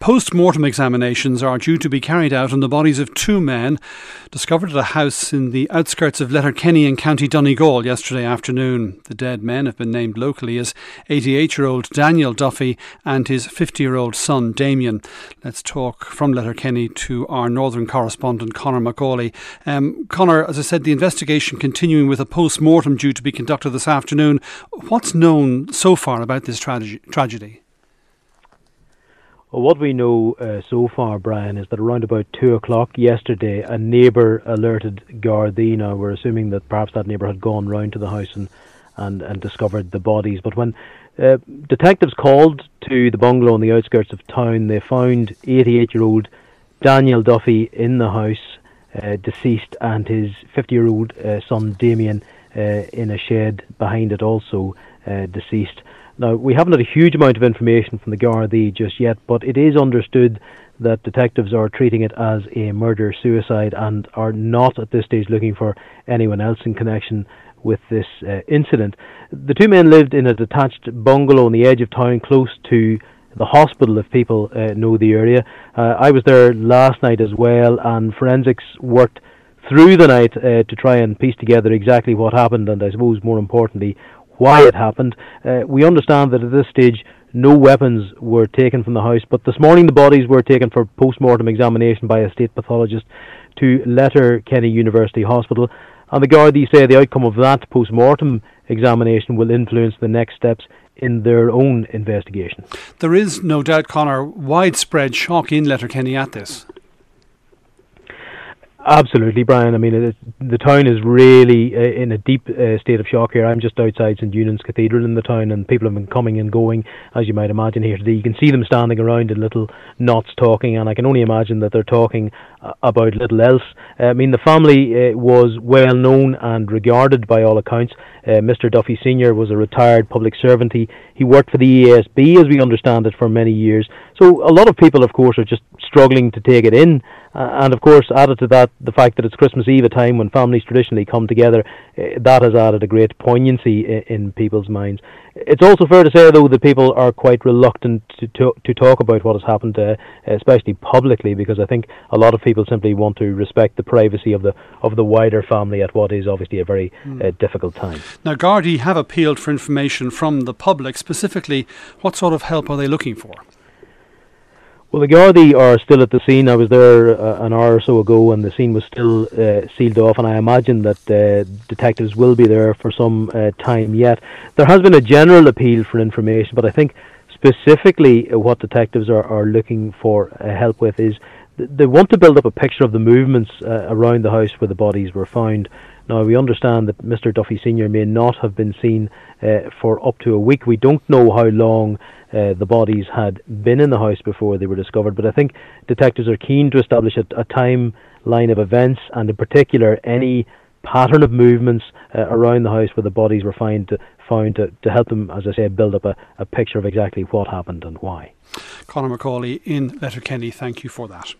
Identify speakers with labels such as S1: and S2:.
S1: Post mortem examinations are due to be carried out on the bodies of two men discovered at a house in the outskirts of Letterkenny in County Donegal yesterday afternoon. The dead men have been named locally as 88 year old Daniel Duffy and his 50 year old son Damien. Let's talk from Letterkenny to our northern correspondent Conor MacAuley. Um, Conor, as I said, the investigation continuing with a post mortem due to be conducted this afternoon. What's known so far about this tragedy?
S2: Well, what we know uh, so far, Brian, is that around about two o'clock yesterday, a neighbour alerted Gardaí. Now we're assuming that perhaps that neighbour had gone round to the house and and, and discovered the bodies. But when uh, detectives called to the bungalow on the outskirts of town, they found 88-year-old Daniel Duffy in the house, uh, deceased, and his 50-year-old uh, son Damien uh, in a shed behind it, also uh, deceased. Now, we haven't had a huge amount of information from the Gardaí just yet, but it is understood that detectives are treating it as a murder suicide and are not at this stage looking for anyone else in connection with this uh, incident. The two men lived in a detached bungalow on the edge of town close to the hospital if people uh, know the area. Uh, I was there last night as well, and forensics worked through the night uh, to try and piece together exactly what happened and I suppose more importantly why it happened. Uh, we understand that at this stage no weapons were taken from the house, but this morning the bodies were taken for post-mortem examination by a state pathologist to Letterkenny University Hospital. And the Gardaí say the outcome of that post-mortem examination will influence the next steps in their own investigation.
S1: There is no doubt, Conor, widespread shock in Letterkenny at this.
S2: Absolutely, Brian. I mean, the town is really uh, in a deep uh, state of shock here. I'm just outside St Eunan's Cathedral in the town, and people have been coming and going, as you might imagine here today. You can see them standing around in little knots talking, and I can only imagine that they're talking uh, about little else. Uh, I mean, the family was well known and regarded by all accounts. Mr. Duffy Sr. was a retired public servant. He, he worked for the ESB, as we understand it, for many years. So a lot of people, of course, are just struggling to take it in. Uh, and of course, added to that, the fact that it's Christmas Eve, a time when families traditionally come together, uh, that has added a great poignancy in, in, people's minds. It's also fair to say, though, that people are quite reluctant to to, to talk about what has happened, uh, especially publicly, because I think a lot of people simply want to respect the privacy of the of the wider family at what is obviously a very mm. difficult time.
S1: Now, Gardaí have appealed for information from the public. Specifically, what sort of help are they looking for?
S2: Well, the Gardaí are still at the scene. I was there uh, an hour or so ago, and the scene was still uh, sealed off. And I imagine that uh, detectives will be there for some uh, time yet. There has been a general appeal for information, but I think specifically what detectives are, are looking for uh, help with is they want to build up a picture of the movements around the house where the bodies were found. Now, we understand that Mr. Duffy Sr. may not have been seen for up to a week. We don't know how long uh, the bodies had been in the house before they were discovered. But I think detectives are keen to establish a, a timeline of events, and in particular, any pattern of movements uh, around the house where the bodies were found to, found to, to help them, as I say, build up a, a picture of exactly what happened and why.
S1: Conor MacAuley in Letterkenny, thank you for that.